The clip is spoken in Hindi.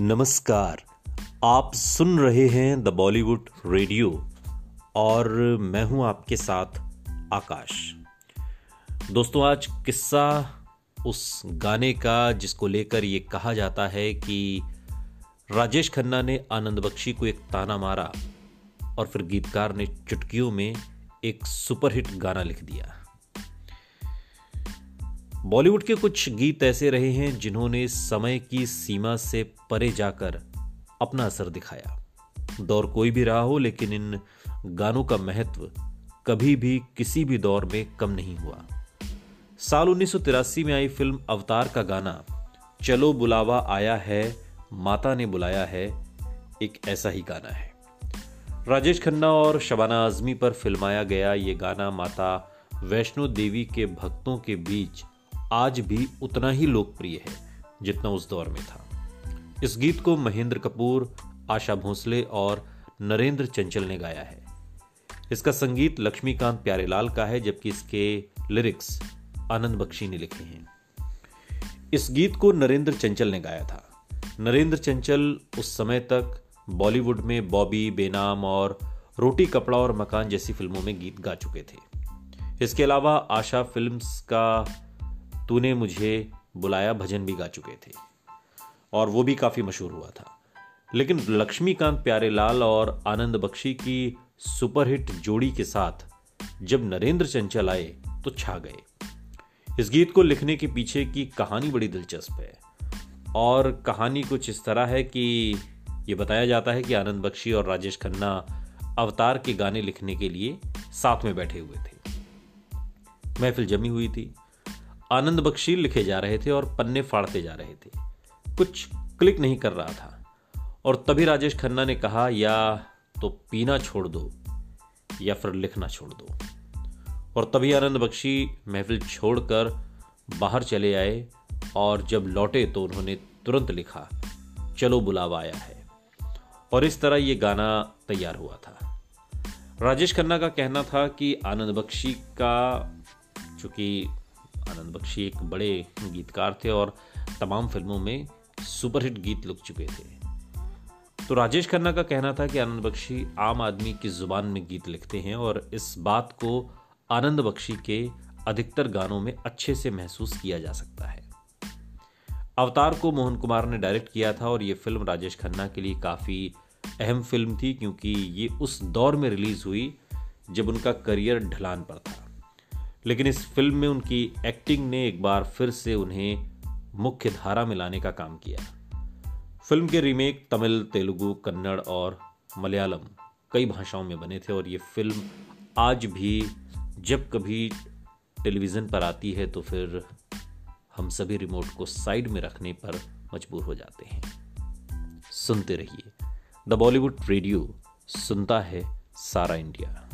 नमस्कार। आप सुन रहे हैं द बॉलीवुड रेडियो और मैं हूँ आपके साथ आकाश। दोस्तों, आज किस्सा उस गाने का जिसको लेकर ये कहा जाता है कि राजेश खन्ना ने आनंद बख्शी को एक ताना मारा और फिर गीतकार ने चुटकियों में एक सुपरहिट गाना लिख दिया। बॉलीवुड के कुछ गीत ऐसे रहे हैं जिन्होंने समय की सीमा से परे जाकर अपना असर दिखाया। दौर कोई भी रहा हो, लेकिन इन गानों का महत्व कभी भी किसी भी दौर में कम नहीं हुआ। साल उन्नीस सौ तिरासी में आई फ़िल्म अवतार का गाना, चलो बुलावा आया है, माता ने बुलाया है, एक ऐसा ही गाना है। राजेश खन्ना और शबाना आजमी पर फिल्माया गया ये गाना माता वैष्णो देवी के भक्तों के बीच आज भी उतना ही लोकप्रिय है, जितना उस दौर में था। इस गीत को महेंद्र कपूर, आशा भोसले और नरेंद्र चंचल ने गाया है। इसका संगीत लक्ष्मीकांत प्यारेलाल का है, जबकि इसके लिरिक्स आनंद बख्शी ने लिखे हैं। इस गीत को नरेंद्र चंचल ने गाया था। नरेंद्र चंचल उस समय तक बॉलीवुड में बॉबी, बेनाम और रोटी कपड़ा और मकान जैसी फ़िल्मों में गीत गा चुके थे। इसके अलावा आशा फिल्म्स का तूने मुझे बुलाया, भजन भी गा चुके थे। और वो भी काफ़ी मशहूर हुआ था। लेकिन लक्ष्मीकांत प्यारेलाल और आनंद बख्शी की सुपरहिट जोड़ी के साथ जब नरेंद्र चंचल आए तो छा गए। इस गीत को लिखने के पीछे की कहानी बड़ी दिलचस्प है। और कहानी कुछ इस तरह है कि यह बताया जाता है कि आनंद बख्शी और राजेश खन्ना अवतार के गाने लिखने के लिए साथ में बैठे हुए थे। महफिल जमी हुई थी। आनंद बख्शी लिखे जा रहे थे और पन्ने फाड़ते जा रहे थे। कुछ क्लिक नहीं कर रहा था। और तभी राजेश खन्ना ने कहा, या तो पीना छोड़ दो, या फिर लिखना छोड़ दो। और तभी आनंद बख्शी महफिल छोड़कर बाहर चले आए और जब लौटे तो उन्होंने तुरंत लिखा, चलो बुलावा आया है। और इस तरह ये गाना तैयार हुआ था। राजेश खन्ना का कहना था कि आनंद बख्शी का, चूँकि आनंद बख्शी एक बड़े गीतकार थे और तमाम फ़िल्मों में सुपरहिट गीत लिख चुके थे। तो राजेश खन्ना का कहना था कि आनंद बख्शी आम आदमी की ज़ुबान में गीत लिखते हैं और इस बात को आनंद बख्शी के अधिकतर गानों में अच्छे से महसूस किया जा सकता है। अवतार को मोहन कुमार ने डायरेक्ट किया था और यह फ़िल्म राजेश खन्ना के लिए काफ़ी अहम फ़िल्म थी क्योंकि ये उस दौर में रिलीज़ हुई जब उनका करियर ढलान पर था। लेकिन इस फ़िल्म में उनकी एक्टिंग ने एक बार फिर से उन्हें मुख्य धारा में लाने का काम किया। फ़िल्म के रीमेक तमिल, तेलुगु, कन्नड़ और मलयालम कई भाषाओं में बने थे और ये फ़िल्म आज भी जब कभी टेलीविज़न पर आती है तो फिर हम सभी रिमोट को साइड में रखने पर मजबूर हो जाते हैं। सुनते रहिए। द बॉलीवुड रेडियो, सुनता है सारा इंडिया।